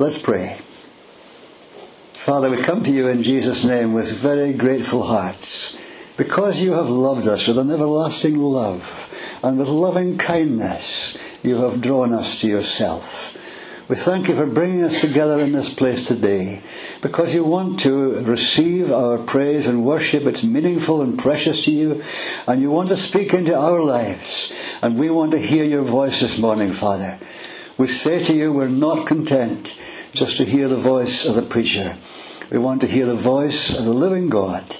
Let's pray. Father, we come to you in Jesus' name with very grateful hearts because you have loved us with an everlasting love and with loving kindness you have drawn us to yourself. We thank you for bringing us together in this place today because you want to receive our praise and worship. It's meaningful and precious to you and you want to speak into our lives and we want to hear your voice this morning, Father. We say to you, we're not content just to hear the voice of the preacher. We want to hear the voice of the living God.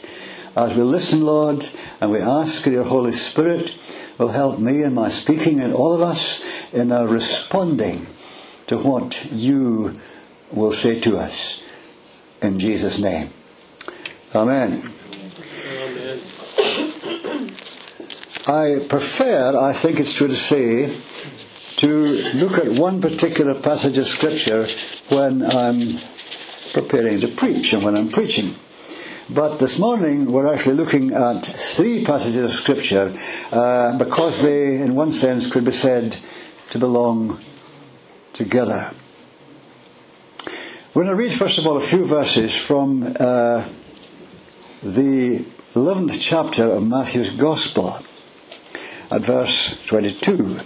As we listen, Lord, and we ask that your Holy Spirit will help me in my speaking and all of us in our responding to what you will say to us. In Jesus' name. Amen. Amen. I prefer, I think it's true to say, to look at one particular passage of Scripture when I'm preparing to preach and when I'm preaching. But this morning we're actually looking at three passages of Scripture uh, because they, in one sense, could be said to belong together. We're going to read, first of all, a few verses from uh, the 11th chapter of Matthew's Gospel at verse 22.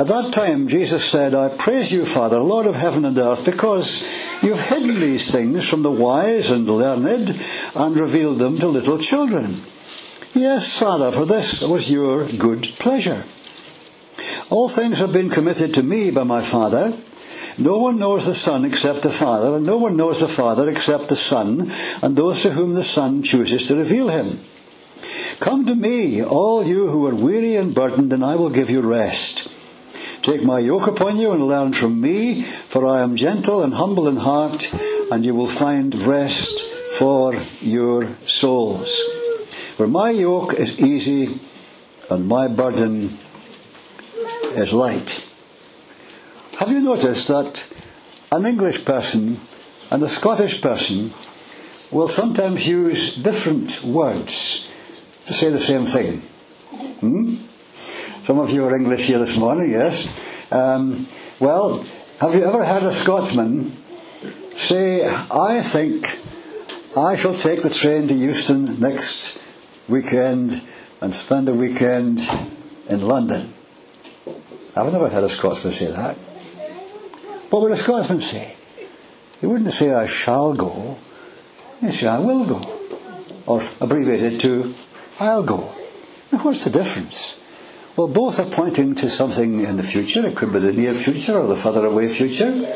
At that time, Jesus said, I praise you, Father, Lord of heaven and earth, because you've hidden these things from the wise and learned and revealed them to little children. Yes, Father, for this was your good pleasure. All things have been committed to me by my Father. No one knows the Son except the Father, and no one knows the Father except the Son, and those to whom the Son chooses to reveal him. Come to me, all you who are weary and burdened, and I will give you rest. Take my yoke upon you and learn from me, for I am gentle and humble in heart, and you will find rest for your souls. For my yoke is easy and my burden is light. Have you noticed that an English person and a Scottish person will sometimes use different words to say the same thing? Some of you are English here this morning, yes? Um, well, have you ever heard a Scotsman say, I think I shall take the train to Euston next weekend and spend a weekend in London? I've never heard a Scotsman say that. What would a Scotsman say? They wouldn't say, I shall go. They say, I will go. Or abbreviated to, I'll go. Now, what's the difference? Well, both are pointing to something in the future. It could be the near future or the further away future.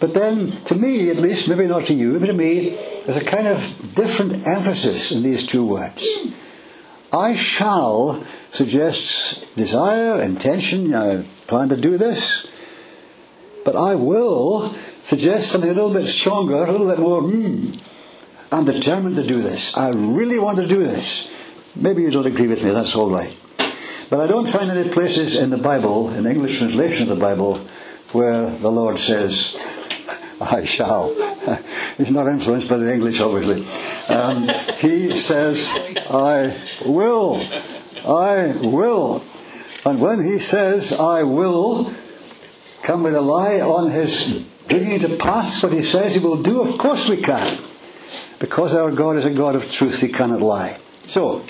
But then, to me at least, maybe not to you, but to me, there's a kind of different emphasis in these two words. I shall suggests desire, intention, I plan to do this. But I will suggest something a little bit stronger, a little bit more, hmm, I'm determined to do this. I really want to do this. Maybe you don't agree with me, that's all right. But I don't find any places in the Bible, in English translation of the Bible, where the Lord says, I shall. He's not influenced by the English, obviously. Um, he says, I will. I will. And when he says, I will, come with a lie on his bringing to pass what he says he will do, of course we can. Because our God is a God of truth, he cannot lie. So,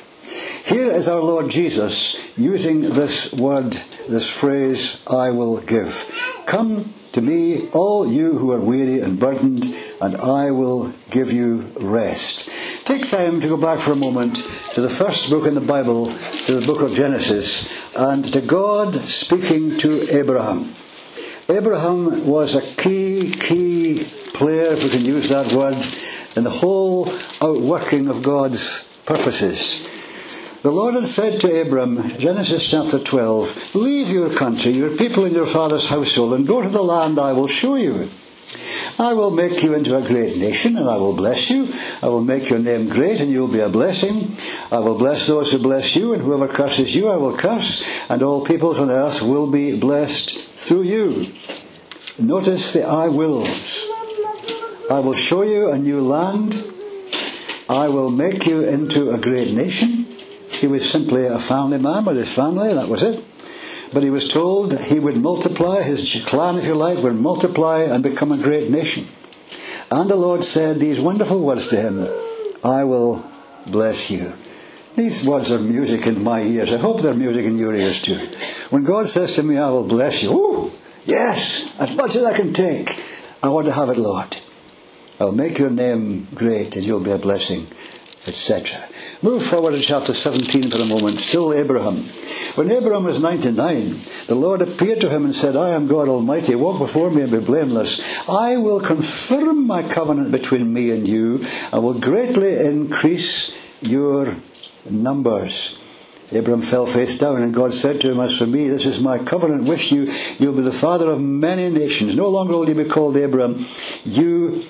here is our Lord Jesus using this word, this phrase, I will give. Come to me, all you who are weary and burdened, and I will give you rest. Take time to go back for a moment to the first book in the Bible, to the book of Genesis, and to God speaking to Abraham. Abraham was a key, key player, if we can use that word, in the whole outworking of God's purposes. The Lord had said to Abram, Genesis chapter 12, Leave your country, your people and your father's household, and go to the land I will show you. I will make you into a great nation, and I will bless you. I will make your name great, and you will be a blessing. I will bless those who bless you, and whoever curses you, I will curse, and all peoples on earth will be blessed through you. Notice the I wills. I will show you a new land. I will make you into a great nation. He was simply a family man with his family, that was it. but he was told he would multiply, his clan, if you like, would multiply and become a great nation. And the Lord said these wonderful words to him I will bless you. These words are music in my ears. I hope they're music in your ears too. When God says to me, I will bless you, ooh, yes, as much as I can take, I want to have it, Lord. I'll make your name great and you'll be a blessing, etc. Move forward to chapter 17 for a moment. Still Abraham. When Abraham was 99, the Lord appeared to him and said, I am God Almighty. Walk before me and be blameless. I will confirm my covenant between me and you. I will greatly increase your numbers. Abraham fell face down, and God said to him, As for me, this is my covenant with you. You'll be the father of many nations. No longer will you be called Abram. You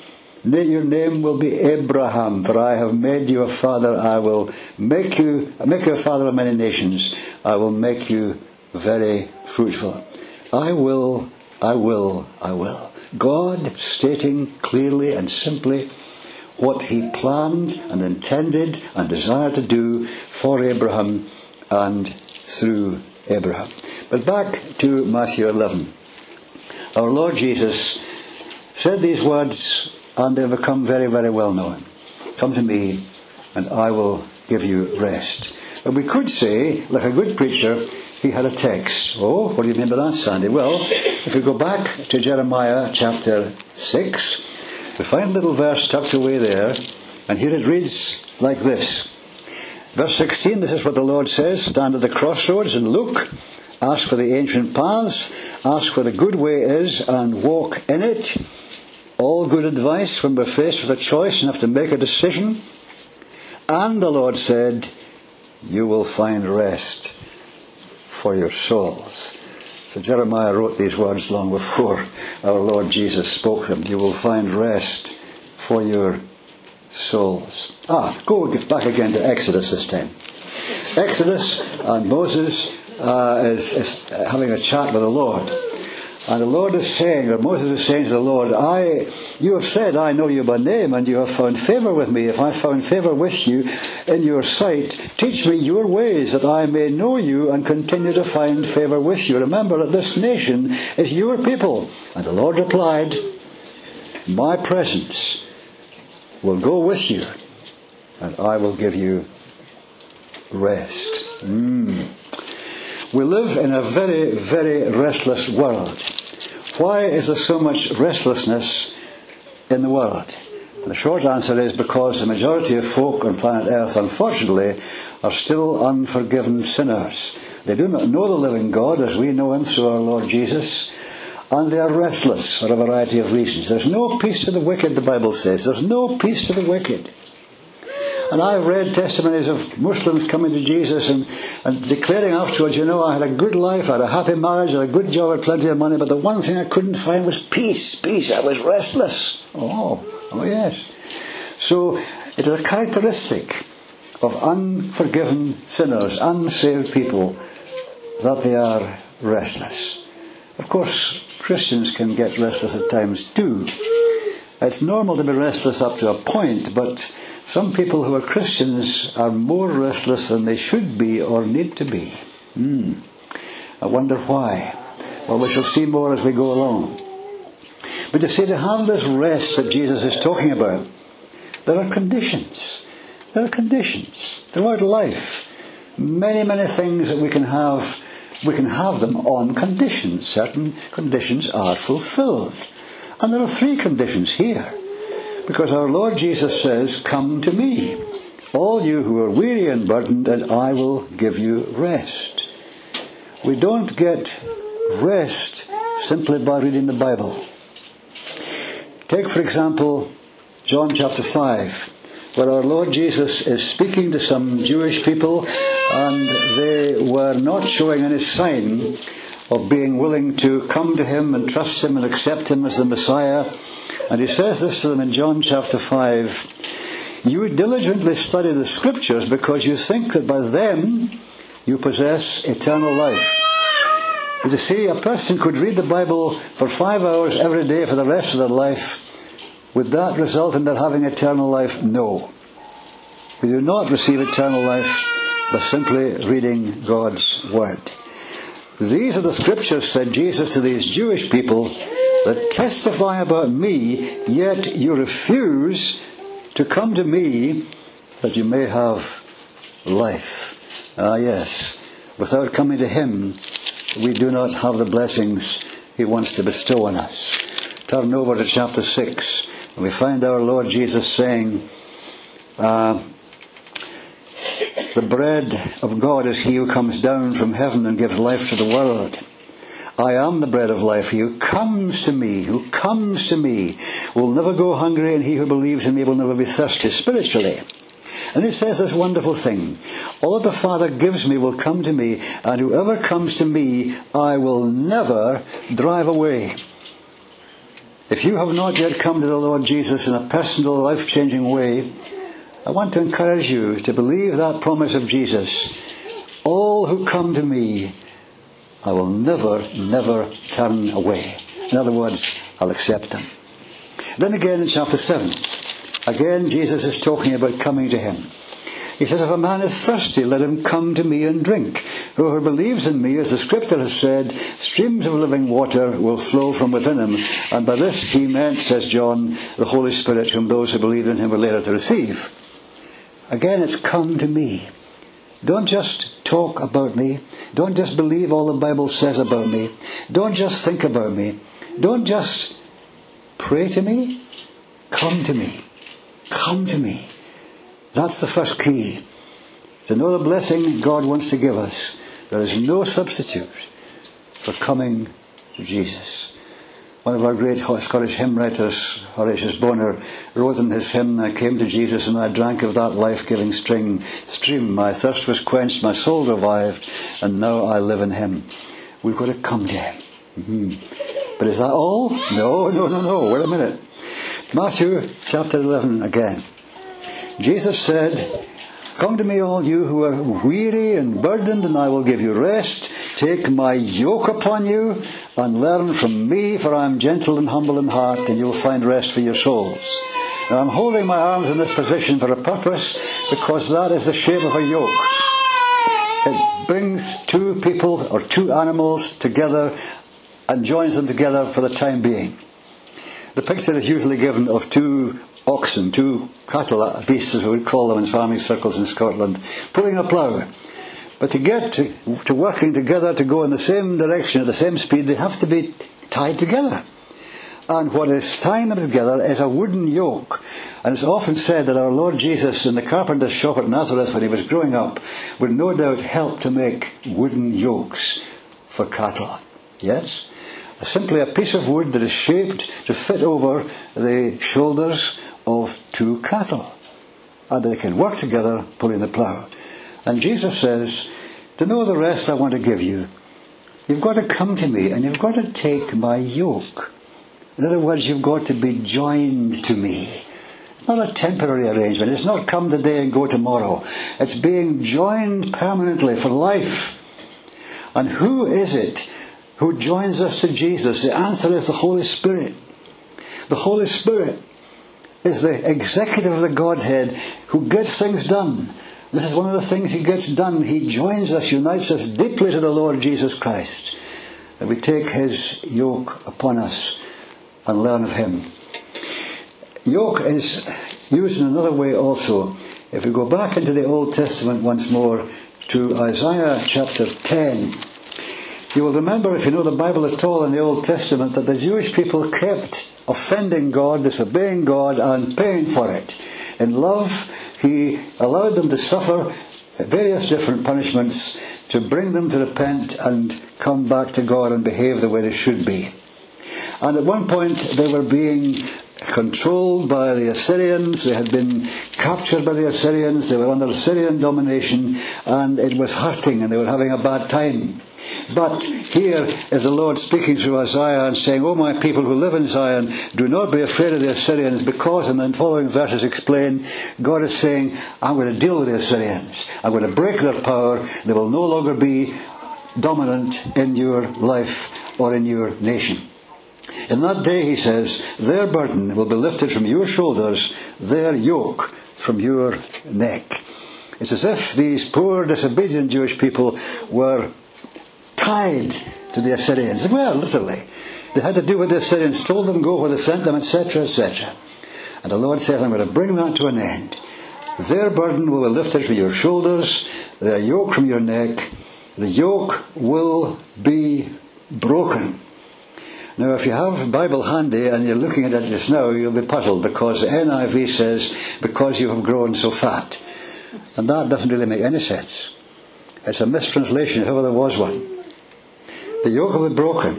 your name will be Abraham, for I have made you a father. I will make you make you a father of many nations. I will make you very fruitful. I will, I will, I will. God stating clearly and simply what he planned and intended and desired to do for Abraham and through Abraham. But back to Matthew 11. Our Lord Jesus said these words and they become very, very well known. Come to me and I will give you rest. But we could say, like a good preacher, he had a text. Oh, what do you by that, Sandy? Well, if we go back to Jeremiah chapter 6, we find a little verse tucked away there, and here it reads like this. Verse 16, this is what the Lord says Stand at the crossroads and look, ask for the ancient paths, ask where the good way is, and walk in it all good advice when we're faced with a choice and have to make a decision. And the Lord said, You will find rest for your souls. So Jeremiah wrote these words long before our Lord Jesus spoke them. You will find rest for your souls. Ah, go back again to Exodus this time. Exodus and Moses uh, is, is having a chat with the Lord. And the Lord is saying, or Moses is saying to the Lord, I, you have said, I know you by name, and you have found favor with me. If I found favor with you in your sight, teach me your ways, that I may know you and continue to find favor with you. Remember that this nation is your people. And the Lord replied, My presence will go with you, and I will give you rest. Mm. We live in a very, very restless world. Why is there so much restlessness in the world? And the short answer is because the majority of folk on planet Earth, unfortunately, are still unforgiven sinners. They do not know the living God as we know him through our Lord Jesus, and they are restless for a variety of reasons. There's no peace to the wicked, the Bible says. There's no peace to the wicked. And I've read testimonies of Muslims coming to Jesus and, and declaring afterwards, you know, I had a good life, I had a happy marriage, I had a good job, I had plenty of money, but the one thing I couldn't find was peace. Peace. I was restless. Oh, oh yes. So it is a characteristic of unforgiven sinners, unsaved people, that they are restless. Of course, Christians can get restless at times too. It's normal to be restless up to a point, but some people who are Christians are more restless than they should be or need to be. Hmm. I wonder why. Well, we shall see more as we go along. But you see, to have this rest that Jesus is talking about, there are conditions. There are conditions throughout life. Many, many things that we can have, we can have them on conditions. Certain conditions are fulfilled. And there are three conditions here. Because our Lord Jesus says, Come to me, all you who are weary and burdened, and I will give you rest. We don't get rest simply by reading the Bible. Take, for example, John chapter 5, where our Lord Jesus is speaking to some Jewish people, and they were not showing any sign of being willing to come to Him and trust Him and accept Him as the Messiah. And he says this to them in John chapter 5 You diligently study the scriptures because you think that by them you possess eternal life. You see, a person could read the Bible for five hours every day for the rest of their life. Would that result in their having eternal life? No. We do not receive eternal life by simply reading God's Word. These are the scriptures, said Jesus to these Jewish people, that testify about me, yet you refuse to come to me that you may have life. Ah, yes. Without coming to Him, we do not have the blessings He wants to bestow on us. Turn over to chapter 6, and we find our Lord Jesus saying, uh, the bread of God is he who comes down from heaven and gives life to the world. I am the bread of life. He who comes to me, who comes to me, will never go hungry, and he who believes in me will never be thirsty spiritually. And it says this wonderful thing All the Father gives me will come to me, and whoever comes to me, I will never drive away. If you have not yet come to the Lord Jesus in a personal, life changing way, I want to encourage you to believe that promise of Jesus. All who come to me, I will never, never turn away. In other words, I'll accept them. Then again in chapter 7, again Jesus is talking about coming to him. He says, If a man is thirsty, let him come to me and drink. Whoever believes in me, as the scripture has said, streams of living water will flow from within him. And by this he meant, says John, the Holy Spirit, whom those who believe in him were later to receive. Again, it's come to me. Don't just talk about me. Don't just believe all the Bible says about me. Don't just think about me. Don't just pray to me. Come to me. Come to me. That's the first key. To know the blessing God wants to give us, there is no substitute for coming to Jesus. One of our great Scottish hymn writers, Horatius Bonar, wrote in his hymn, I came to Jesus and I drank of that life-giving string, stream. My thirst was quenched, my soul revived, and now I live in him. We've got to come to him. Mm-hmm. But is that all? No, no, no, no. Wait a minute. Matthew chapter 11 again. Jesus said, Come to me, all you who are weary and burdened, and I will give you rest. Take my yoke upon you and learn from me, for I am gentle and humble in heart, and you'll find rest for your souls. Now, I'm holding my arms in this position for a purpose, because that is the shape of a yoke. It brings two people or two animals together and joins them together for the time being. The picture is usually given of two oxen, two cattle uh, beasts as we would call them in farming circles in Scotland, pulling a plough. But to get to, to working together, to go in the same direction at the same speed, they have to be tied together. And what is tying them together is a wooden yoke. And it's often said that our Lord Jesus in the carpenter's shop at Nazareth when he was growing up would no doubt help to make wooden yokes for cattle. Yes? Simply a piece of wood that is shaped to fit over the shoulders of two cattle. And they can work together pulling the plough. And Jesus says, To know the rest I want to give you, you've got to come to me and you've got to take my yoke. In other words, you've got to be joined to me. It's not a temporary arrangement. It's not come today and go tomorrow. It's being joined permanently for life. And who is it who joins us to Jesus? The answer is the Holy Spirit. The Holy Spirit is the executive of the Godhead who gets things done. This is one of the things he gets done. He joins us, unites us deeply to the Lord Jesus Christ. That we take his yoke upon us and learn of him. Yoke is used in another way also. If we go back into the Old Testament once more to Isaiah chapter 10, you will remember, if you know the Bible at all in the Old Testament, that the Jewish people kept offending God, disobeying God, and paying for it. In love, He allowed them to suffer various different punishments to bring them to repent and come back to God and behave the way they should be. And at one point, they were being controlled by the Assyrians. They had been captured by the Assyrians. They were under Assyrian domination, and it was hurting, and they were having a bad time. But here is the Lord speaking through Isaiah and saying, O my people who live in Zion, do not be afraid of the Assyrians, because, and then following verses explain, God is saying, I'm going to deal with the Assyrians. I'm going to break their power. They will no longer be dominant in your life or in your nation. In that day, he says, their burden will be lifted from your shoulders, their yoke from your neck. It's as if these poor, disobedient Jewish people were to the Assyrians. Well, literally. They had to do what the Assyrians told them, go where they sent them, etc., etc. And the Lord said, I'm going to bring that to an end. Their burden will be lifted from your shoulders, their yoke from your neck. The yoke will be broken. Now, if you have Bible handy and you're looking at it just now, you'll be puzzled because NIV says, because you have grown so fat. And that doesn't really make any sense. It's a mistranslation, if ever there was one. The yoke will be broken,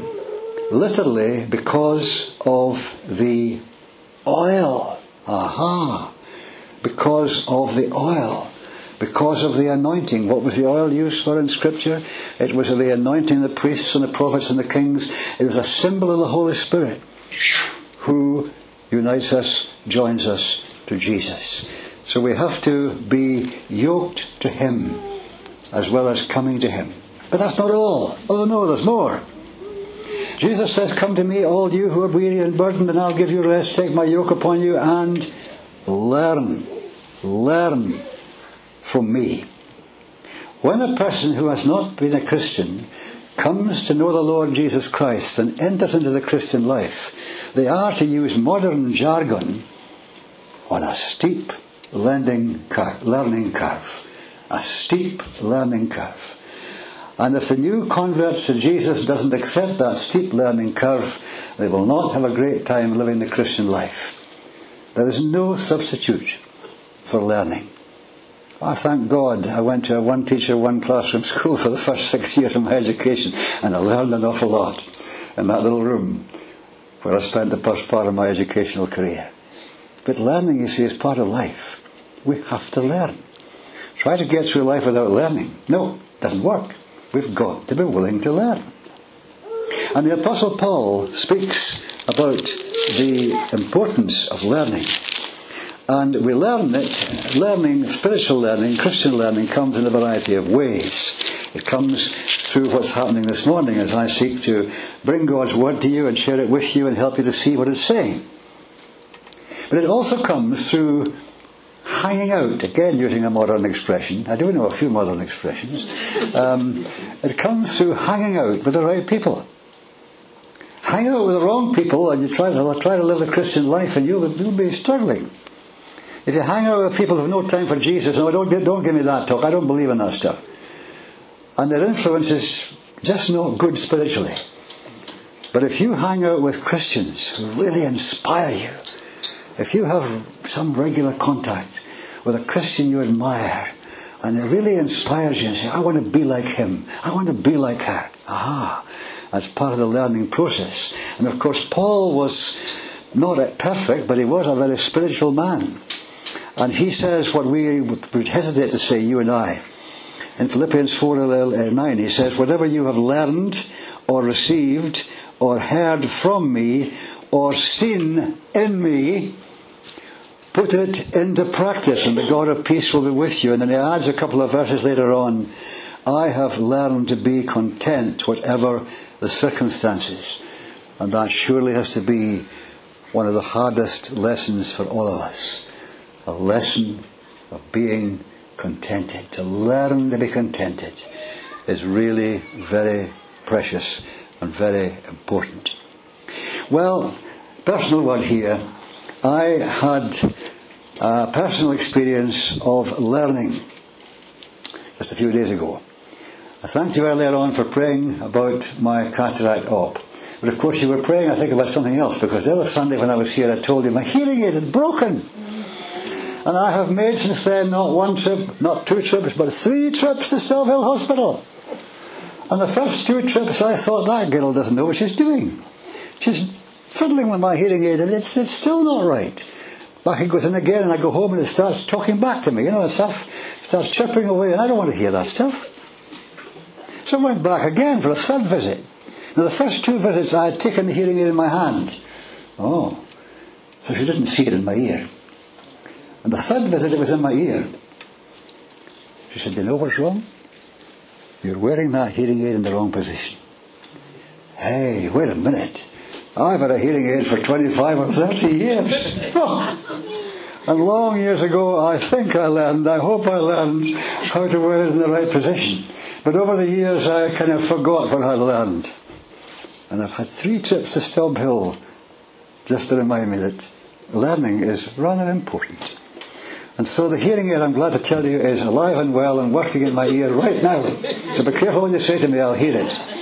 literally because of the oil. Aha! Because of the oil. Because of the anointing. What was the oil used for in Scripture? It was the anointing of the priests and the prophets and the kings. It was a symbol of the Holy Spirit who unites us, joins us to Jesus. So we have to be yoked to Him as well as coming to Him. But that's not all. Oh no, there's more. Jesus says, Come to me, all you who are weary and burdened, and I'll give you rest. Take my yoke upon you and learn. Learn from me. When a person who has not been a Christian comes to know the Lord Jesus Christ and enters into the Christian life, they are, to use modern jargon, on a steep learning curve. A steep learning curve. And if the new converts to Jesus doesn't accept that steep learning curve, they will not have a great time living the Christian life. There is no substitute for learning. I thank God I went to a one teacher, one classroom school for the first six years of my education, and I learned an awful lot in that little room where I spent the first part of my educational career. But learning, you see, is part of life. We have to learn. Try to get through life without learning. No, it doesn't work. We've got to be willing to learn. And the Apostle Paul speaks about the importance of learning. And we learn it, learning, spiritual learning, Christian learning comes in a variety of ways. It comes through what's happening this morning as I seek to bring God's Word to you and share it with you and help you to see what it's saying. But it also comes through hanging out, again using a modern expression. I do know a few modern expressions. Um, it comes through hanging out with the right people. Hang out with the wrong people and you try to, try to live the Christian life and you'll, you'll be struggling. If you hang out with people who have no time for Jesus, no, don't, don't give me that talk. I don't believe in that stuff. And their influence is just not good spiritually. But if you hang out with Christians who really inspire you, if you have some regular contact with a Christian you admire, and it really inspires you and say, I want to be like him. I want to be like her. Aha. That's part of the learning process. And of course, Paul was not perfect, but he was a very spiritual man. And he says what we would hesitate to say, you and I. In Philippians 4 uh, 9, he says, Whatever you have learned or received or heard from me or seen in me, put it into practice and the God of peace will be with you. And then he adds a couple of verses later on, I have learned to be content whatever the circumstances. And that surely has to be one of the hardest lessons for all of us a lesson of being contented. To learn to be contented is really very precious and very important. Well, personal one here. I had a personal experience of learning just a few days ago. I thanked you earlier on for praying about my cataract op. But of course, you were praying, I think, about something else because the other Sunday when I was here, I told you my hearing aid had broken. And I have made since then not one trip, not two trips, but three trips to Stobhill Hospital. And the first two trips I thought that girl doesn't know what she's doing. She's fiddling with my hearing aid and it's, it's still not right. Back it goes in again and I go home and it starts talking back to me, you know, the stuff starts chirping away and I don't want to hear that stuff. So I went back again for a third visit. Now the first two visits I had taken the hearing aid in my hand. Oh, so she didn't see it in my ear. And the third visit, it was in my ear. She said, Do you know what's wrong? You're wearing that hearing aid in the wrong position. Hey, wait a minute. I've had a hearing aid for 25 or 30 years. and long years ago, I think I learned, I hope I learned how to wear it in the right position. But over the years, I kind of forgot what I learned. And I've had three trips to Stobhill just to remind me that learning is rather important. And so the hearing aid, I'm glad to tell you, is alive and well and working in my ear right now. So be careful when you say to me, I'll hear it.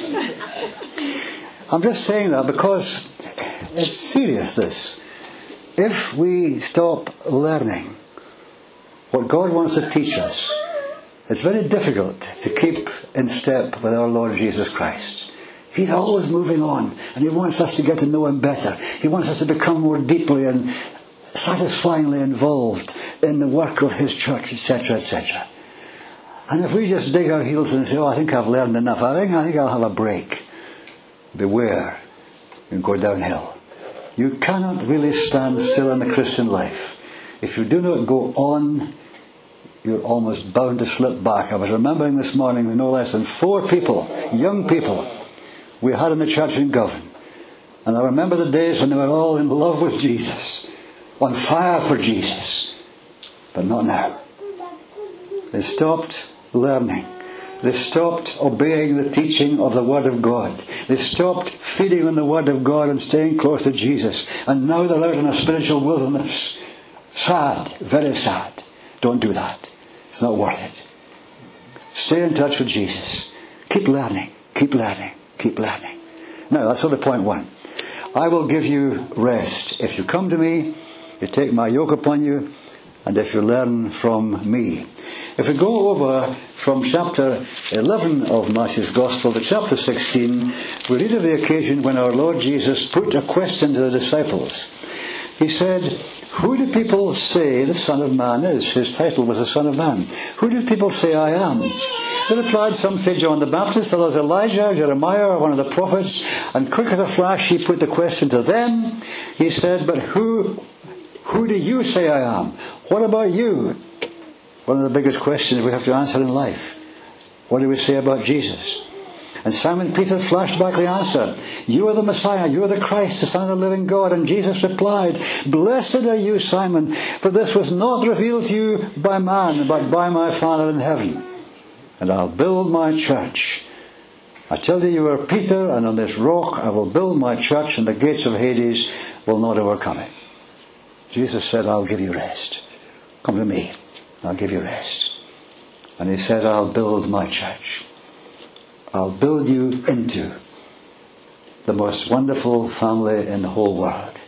I'm just saying that because it's serious, this. If we stop learning what God wants to teach us, it's very difficult to keep in step with our Lord Jesus Christ. He's always moving on, and He wants us to get to know Him better. He wants us to become more deeply and satisfyingly involved in the work of His church, etc., etc. And if we just dig our heels and say, "Oh, I think I've learned enough. I think I think I'll have a break," beware, you go downhill. You cannot really stand still in the Christian life. If you do not go on, you're almost bound to slip back. I was remembering this morning no less than four people, young people, we had in the church in Govan. And I remember the days when they were all in love with Jesus, on fire for Jesus. But not now. They stopped learning. They stopped obeying the teaching of the Word of God. They stopped feeding on the Word of God and staying close to Jesus. And now they're out in a spiritual wilderness. Sad, very sad. Don't do that. It's not worth it. Stay in touch with Jesus. Keep learning. Keep learning. Keep learning. Now, that's of point one. I will give you rest. If you come to me, you take my yoke upon you, and if you learn from me. If we go over from chapter 11 of Matthew's Gospel to chapter 16, we read of the occasion when our Lord Jesus put a question to the disciples. He said, Who do people say the Son of Man is? His title was the Son of Man. Who do people say I am? They replied, Some say John the Baptist, others Elijah, Jeremiah, or one of the prophets. And quick as a flash, he put the question to them. He said, But who, who do you say I am? What about you? One of the biggest questions we have to answer in life. What do we say about Jesus? And Simon Peter flashed back the answer You are the Messiah, you are the Christ, the Son of the living God. And Jesus replied, Blessed are you, Simon, for this was not revealed to you by man, but by my Father in heaven. And I'll build my church. I tell you, you are Peter, and on this rock I will build my church, and the gates of Hades will not overcome it. Jesus said, I'll give you rest. Come to me, I'll give you rest. And he said, I'll build my church. I'll build you into the most wonderful family in the whole world.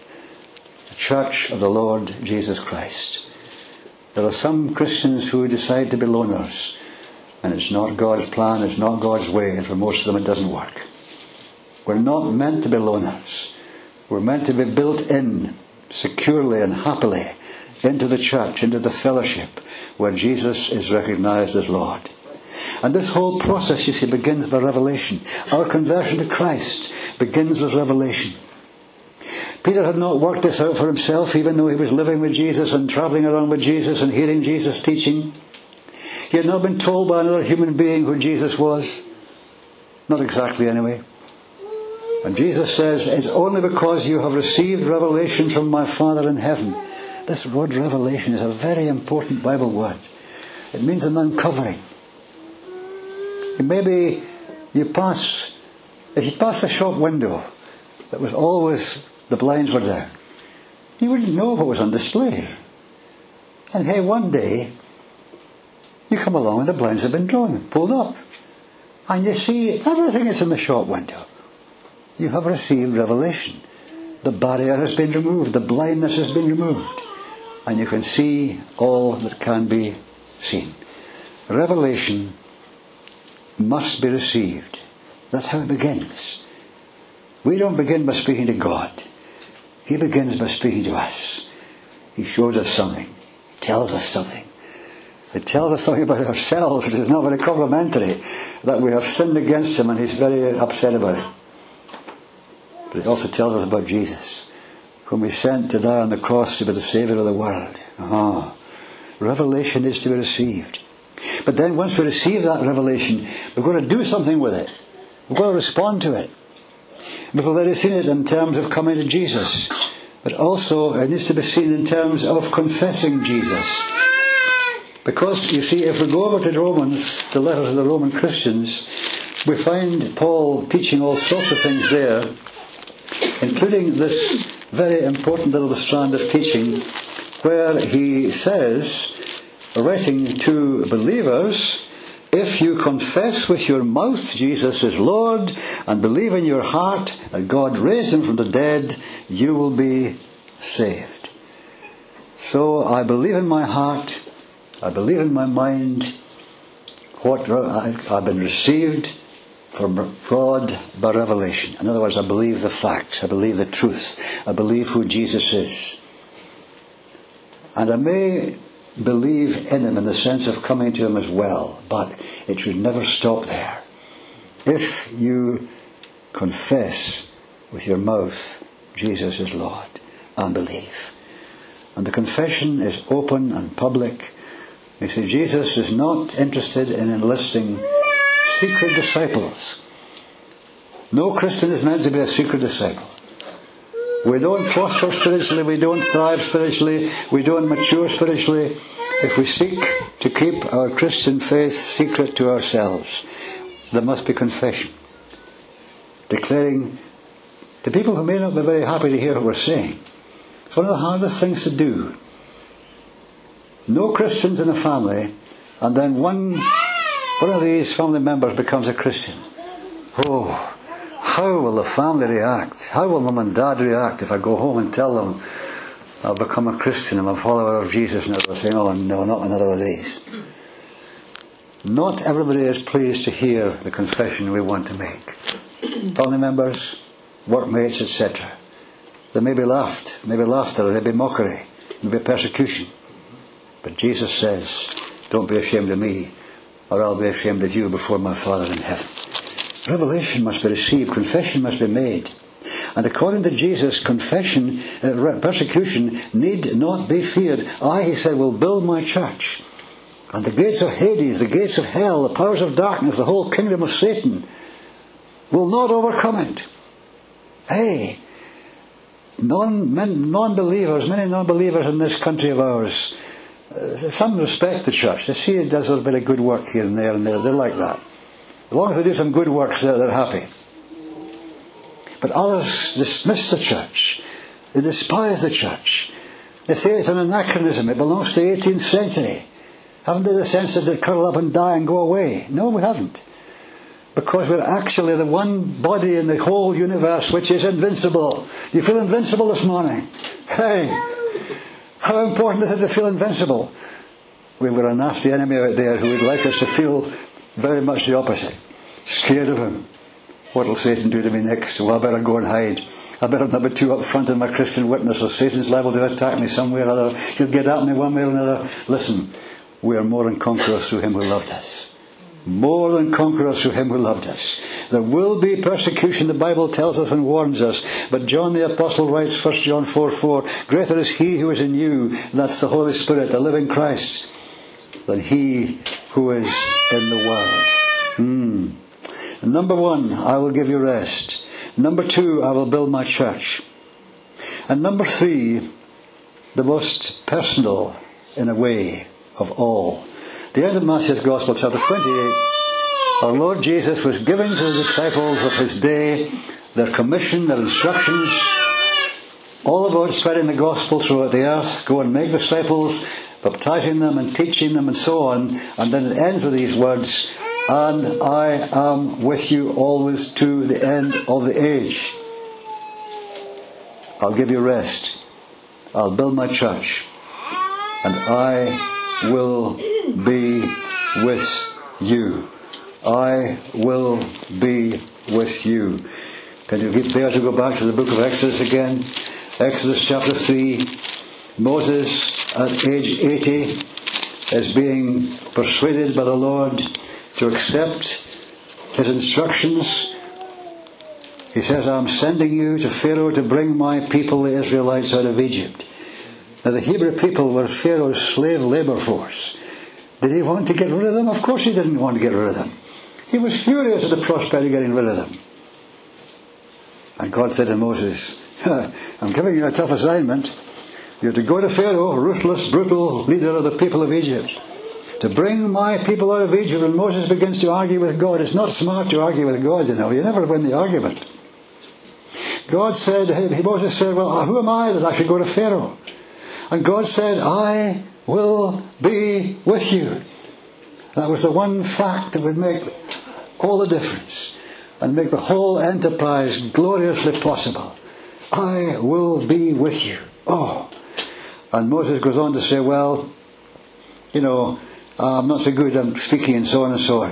The church of the Lord Jesus Christ. There are some Christians who decide to be loners, and it's not God's plan, it's not God's way, and for most of them it doesn't work. We're not meant to be loners. We're meant to be built in securely and happily into the church, into the fellowship where Jesus is recognized as Lord. And this whole process, you see, begins by revelation. Our conversion to Christ begins with revelation. Peter had not worked this out for himself, even though he was living with Jesus and traveling around with Jesus and hearing Jesus teaching. He had not been told by another human being who Jesus was. Not exactly, anyway. And Jesus says, It's only because you have received revelation from my Father in heaven. This word revelation is a very important Bible word. It means an uncovering. Maybe you pass, if you pass a shop window that was always, the blinds were down, you wouldn't know what was on display. And hey, one day, you come along and the blinds have been drawn, pulled up. And you see everything that's in the shop window. You have received revelation. The barrier has been removed, the blindness has been removed, and you can see all that can be seen. Revelation must be received. That's how it begins. We don't begin by speaking to God. He begins by speaking to us. He shows us something. He tells us something. It tells us something about ourselves, which is not very complimentary, that we have sinned against Him and He's very upset about it. But it also tells us about Jesus, whom He sent to die on the cross to be the Saviour of the world. Ah, revelation is to be received. But then once we receive that revelation, we're going to do something with it. We're going to respond to it. We've already seen it in terms of coming to Jesus. But also it needs to be seen in terms of confessing Jesus. Because, you see, if we go over to Romans, the letter to the Roman Christians, we find Paul teaching all sorts of things there, including this very important little strand of teaching where he says, writing to believers, if you confess with your mouth Jesus is Lord and believe in your heart that God raised him from the dead, you will be saved. So I believe in my heart, I believe in my mind what I've been received from God by revelation. In other words, I believe the facts, I believe the truth, I believe who Jesus is. And I may believe in him in the sense of coming to him as well, but it should never stop there. If you confess with your mouth Jesus is Lord and believe. And the confession is open and public. You see, Jesus is not interested in enlisting secret disciples. No Christian is meant to be a secret disciple. We don't prosper spiritually, we don't thrive spiritually, we don't mature spiritually if we seek to keep our Christian faith secret to ourselves. There must be confession. Declaring to people who may not be very happy to hear what we're saying. It's one of the hardest things to do. No Christians in a family, and then one, one of these family members becomes a Christian. Oh, how will the family react? How will mum and dad react if I go home and tell them I've become a Christian, I'm a follower of Jesus, and they'll say, oh no, not another of these. Not everybody is pleased to hear the confession we want to make. Family members, workmates, etc. There may be laughed, maybe laughter, there may be mockery, may be persecution. But Jesus says, don't be ashamed of me, or I'll be ashamed of you before my Father in heaven. Revelation must be received, confession must be made. And according to Jesus, confession, uh, persecution need not be feared. I, he said, will build my church. And the gates of Hades, the gates of hell, the powers of darkness, the whole kingdom of Satan will not overcome it. Hey, non, non-believers, many non-believers in this country of ours, Uh, some respect the church. They see it does a little bit of good work here and there and there. They like that. As long as they do some good works, they're, they're happy. But others dismiss the church. They despise the church. They say it's an anachronism. It belongs to the 18th century. Haven't they the sense that they curl up and die and go away? No, we haven't. Because we're actually the one body in the whole universe which is invincible. Do you feel invincible this morning? Hey! How important is it to feel invincible? We've got a nasty enemy out there who would like us to feel very much the opposite. Scared of him. What'll Satan do to me next? Well, I better go and hide. I better not be too up front in my Christian witness, or Satan's liable to attack me somewhere or other. He'll get at me one way or another. Listen, we are more than conquerors through him who loved us. More than conquerors through him who loved us. There will be persecution, the Bible tells us and warns us. But John the Apostle writes, 1 John 4 4, Greater is he who is in you, that's the Holy Spirit, the living Christ, than he who is in the world. Hmm. Number one, I will give you rest. Number two, I will build my church. And number three, the most personal, in a way, of all. The end of Matthew's Gospel, chapter 28, our Lord Jesus was giving to the disciples of his day their commission, their instructions, all about spreading the gospel throughout the earth. Go and make disciples, baptizing them and teaching them and so on. And then it ends with these words, and I am with you always to the end of the age. I'll give you rest. I'll build my church. And I will be with you. I will be with you. Can you there to go back to the book of Exodus again? Exodus chapter 3. Moses at age 80 is being persuaded by the Lord to accept his instructions. He says, I'm sending you to Pharaoh to bring my people, the Israelites, out of Egypt. Now, the Hebrew people were Pharaoh's slave labor force. Did he want to get rid of them? Of course he didn't want to get rid of them. He was furious at the prospect of getting rid of them. And God said to Moses, I'm giving you a tough assignment. You're to go to Pharaoh, ruthless, brutal leader of the people of Egypt. to bring my people out of Egypt. And Moses begins to argue with God. It's not smart to argue with God, you know. You never win the argument. God said, Moses said, Well, who am I that I should go to Pharaoh? And God said, I will be with you. That was the one fact that would make all the difference and make the whole enterprise gloriously possible. I will be with you. Oh. And Moses goes on to say, Well, you know, I'm not so good, I'm speaking and so on and so on.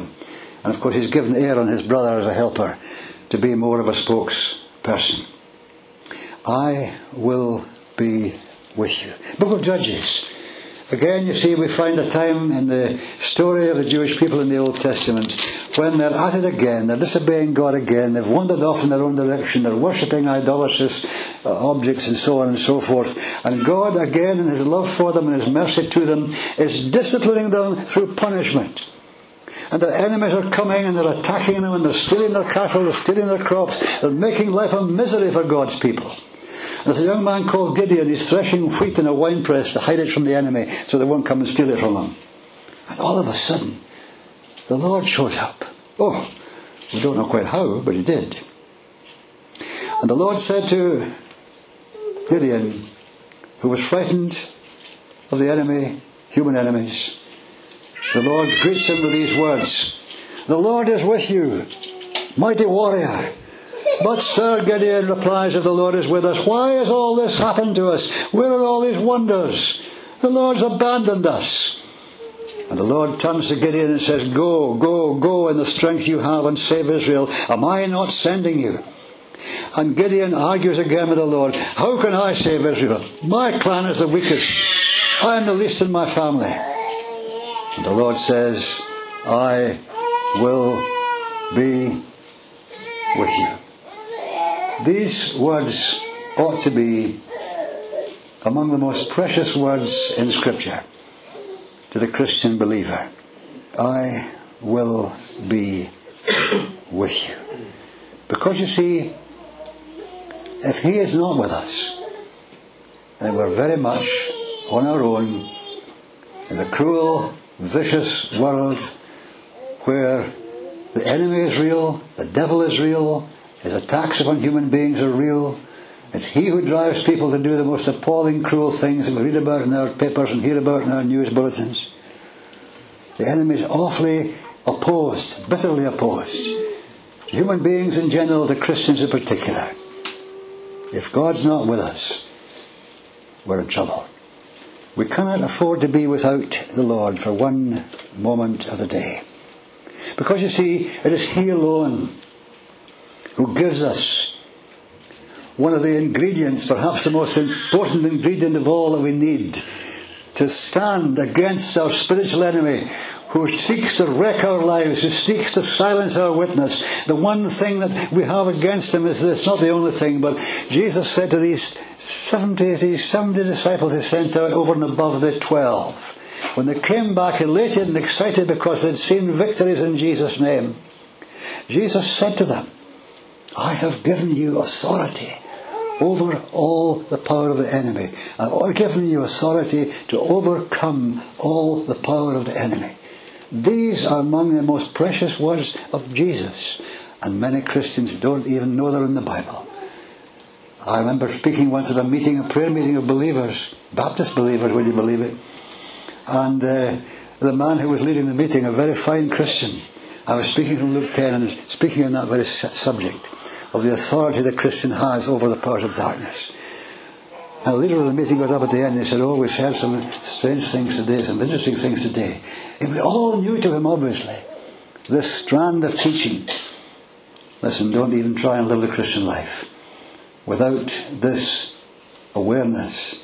And of course, he's given Aaron, his brother, as a helper to be more of a spokesperson. I will be with you. Book of Judges. Again, you see, we find a time in the story of the Jewish people in the Old Testament when they're at it again, they're disobeying God again, they've wandered off in their own direction, they're worshipping idolatrous uh, objects and so on and so forth. And God, again, in His love for them and His mercy to them, is disciplining them through punishment. And their enemies are coming and they're attacking them and they're stealing their cattle, they're stealing their crops, they're making life a misery for God's people. There's a young man called Gideon, he's threshing wheat in a winepress to hide it from the enemy so they won't come and steal it from him. And all of a sudden, the Lord shows up. Oh, we don't know quite how, but he did. And the Lord said to Gideon, who was frightened of the enemy, human enemies, the Lord greets him with these words The Lord is with you, mighty warrior. But Sir Gideon replies, If the Lord is with us, why has all this happened to us? Where are all these wonders? The Lord's abandoned us. And the Lord turns to Gideon and says, Go, go, go in the strength you have and save Israel. Am I not sending you? And Gideon argues again with the Lord, How can I save Israel? My clan is the weakest. I am the least in my family. And the Lord says, I will be with you. These words ought to be among the most precious words in Scripture to the Christian believer. I will be with you. Because you see, if He is not with us, then we're very much on our own in the cruel, vicious world where the enemy is real, the devil is real, his attacks upon human beings are real. It's he who drives people to do the most appalling, cruel things that we read about in our papers and hear about in our news bulletins. The enemy is awfully opposed, bitterly opposed. To human beings in general, to Christians in particular. If God's not with us, we're in trouble. We cannot afford to be without the Lord for one moment of the day. Because you see, it is He alone who gives us one of the ingredients, perhaps the most important ingredient of all that we need to stand against our spiritual enemy who seeks to wreck our lives, who seeks to silence our witness. The one thing that we have against him is this, not the only thing, but Jesus said to these 70, these 70 disciples he sent out over and above the 12, when they came back elated and excited because they'd seen victories in Jesus' name, Jesus said to them, I have given you authority over all the power of the enemy. I've given you authority to overcome all the power of the enemy. These are among the most precious words of Jesus, and many Christians don't even know they're in the Bible. I remember speaking once at a meeting, a prayer meeting of believers, Baptist believers, would you believe it? And uh, the man who was leading the meeting, a very fine Christian, I was speaking from Luke 10 and speaking on that very subject of the authority the Christian has over the powers of darkness. And the leader of the meeting got up at the end and he said, Oh, we've heard some strange things today, some interesting things today. It was all new to him, obviously. This strand of teaching. Listen, don't even try and live the Christian life without this awareness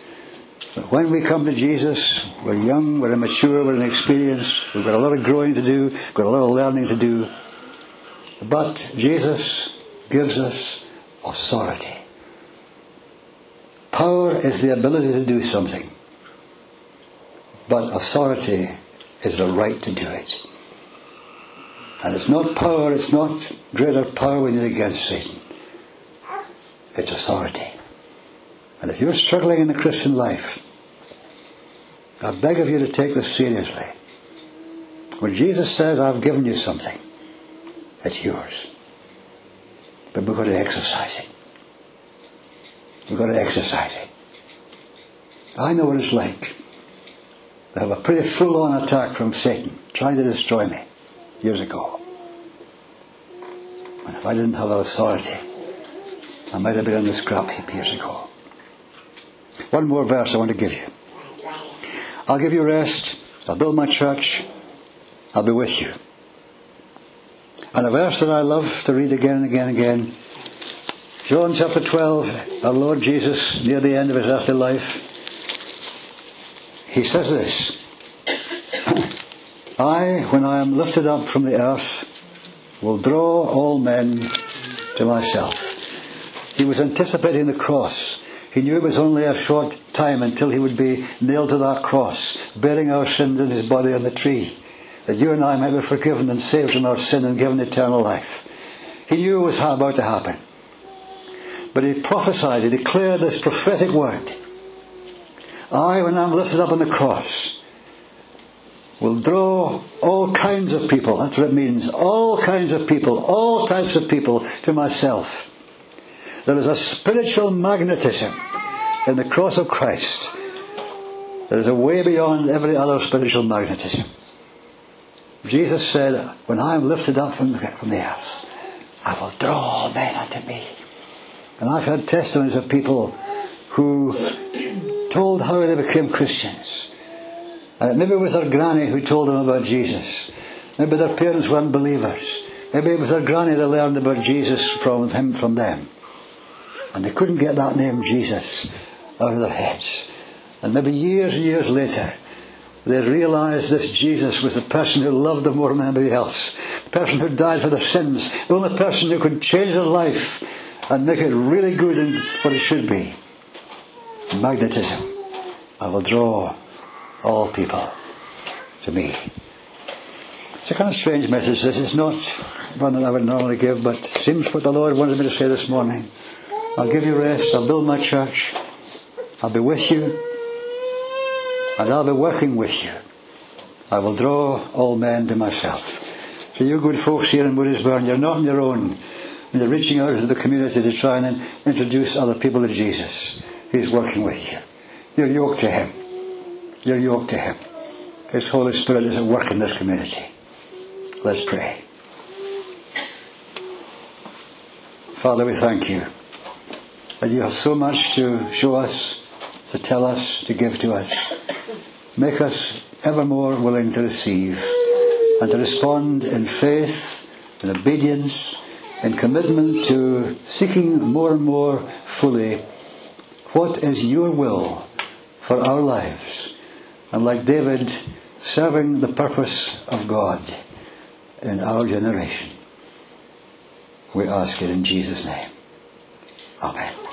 that when we come to Jesus, we're young, we're immature, we're inexperienced, we've got a lot of growing to do, we've got a lot of learning to do. But Jesus gives us authority. Power is the ability to do something, but authority is the right to do it. And it's not power, it's not greater power we need against Satan. It's authority. And if you're struggling in the Christian life, I beg of you to take this seriously. When Jesus says, I've given you something, it's yours. But we've got to exercise it. We've got to exercise it. I know what it's like to have a pretty full on attack from Satan trying to destroy me years ago. And if I didn't have authority, I might have been on the scrap heap years ago. One more verse I want to give you. I'll give you rest. I'll build my church. I'll be with you. And a verse that I love to read again and again and again. John chapter 12, our Lord Jesus, near the end of his earthly life, he says this I, when I am lifted up from the earth, will draw all men to myself. He was anticipating the cross. He knew it was only a short time until he would be nailed to that cross, bearing our sins in his body on the tree, that you and I might be forgiven and saved from our sin and given eternal life. He knew it was about to happen. But he prophesied, he declared this prophetic word. I, when I'm lifted up on the cross, will draw all kinds of people. That's what it means. All kinds of people, all types of people to myself. There is a spiritual magnetism in the cross of Christ that is a way beyond every other spiritual magnetism. Jesus said, When I am lifted up from the, from the earth, I will draw all men unto me. And I've heard testimonies of people who told how they became Christians. And maybe it was their granny who told them about Jesus. Maybe their parents weren't believers. Maybe it was their granny that learned about Jesus from him from them. And they couldn't get that name Jesus out of their heads. And maybe years and years later, they realized this Jesus was the person who loved them more than anybody else. The person who died for their sins. The only person who could change their life and make it really good and what it should be. Magnetism. I will draw all people to me. It's a kind of strange message. This is not one that I would normally give, but it seems what the Lord wanted me to say this morning. I'll give you rest. I'll build my church. I'll be with you. And I'll be working with you. I will draw all men to myself. So you good folks here in Moodiesburn, you're not on your own. When you're reaching out to the community to try and introduce other people to Jesus. He's working with you. You're yoked to Him. You're yoked to Him. His Holy Spirit is at work in this community. Let's pray. Father, we thank you that you have so much to show us, to tell us, to give to us. Make us ever more willing to receive and to respond in faith, in obedience, in commitment to seeking more and more fully what is your will for our lives. And like David, serving the purpose of God in our generation. We ask it in Jesus' name. Amen.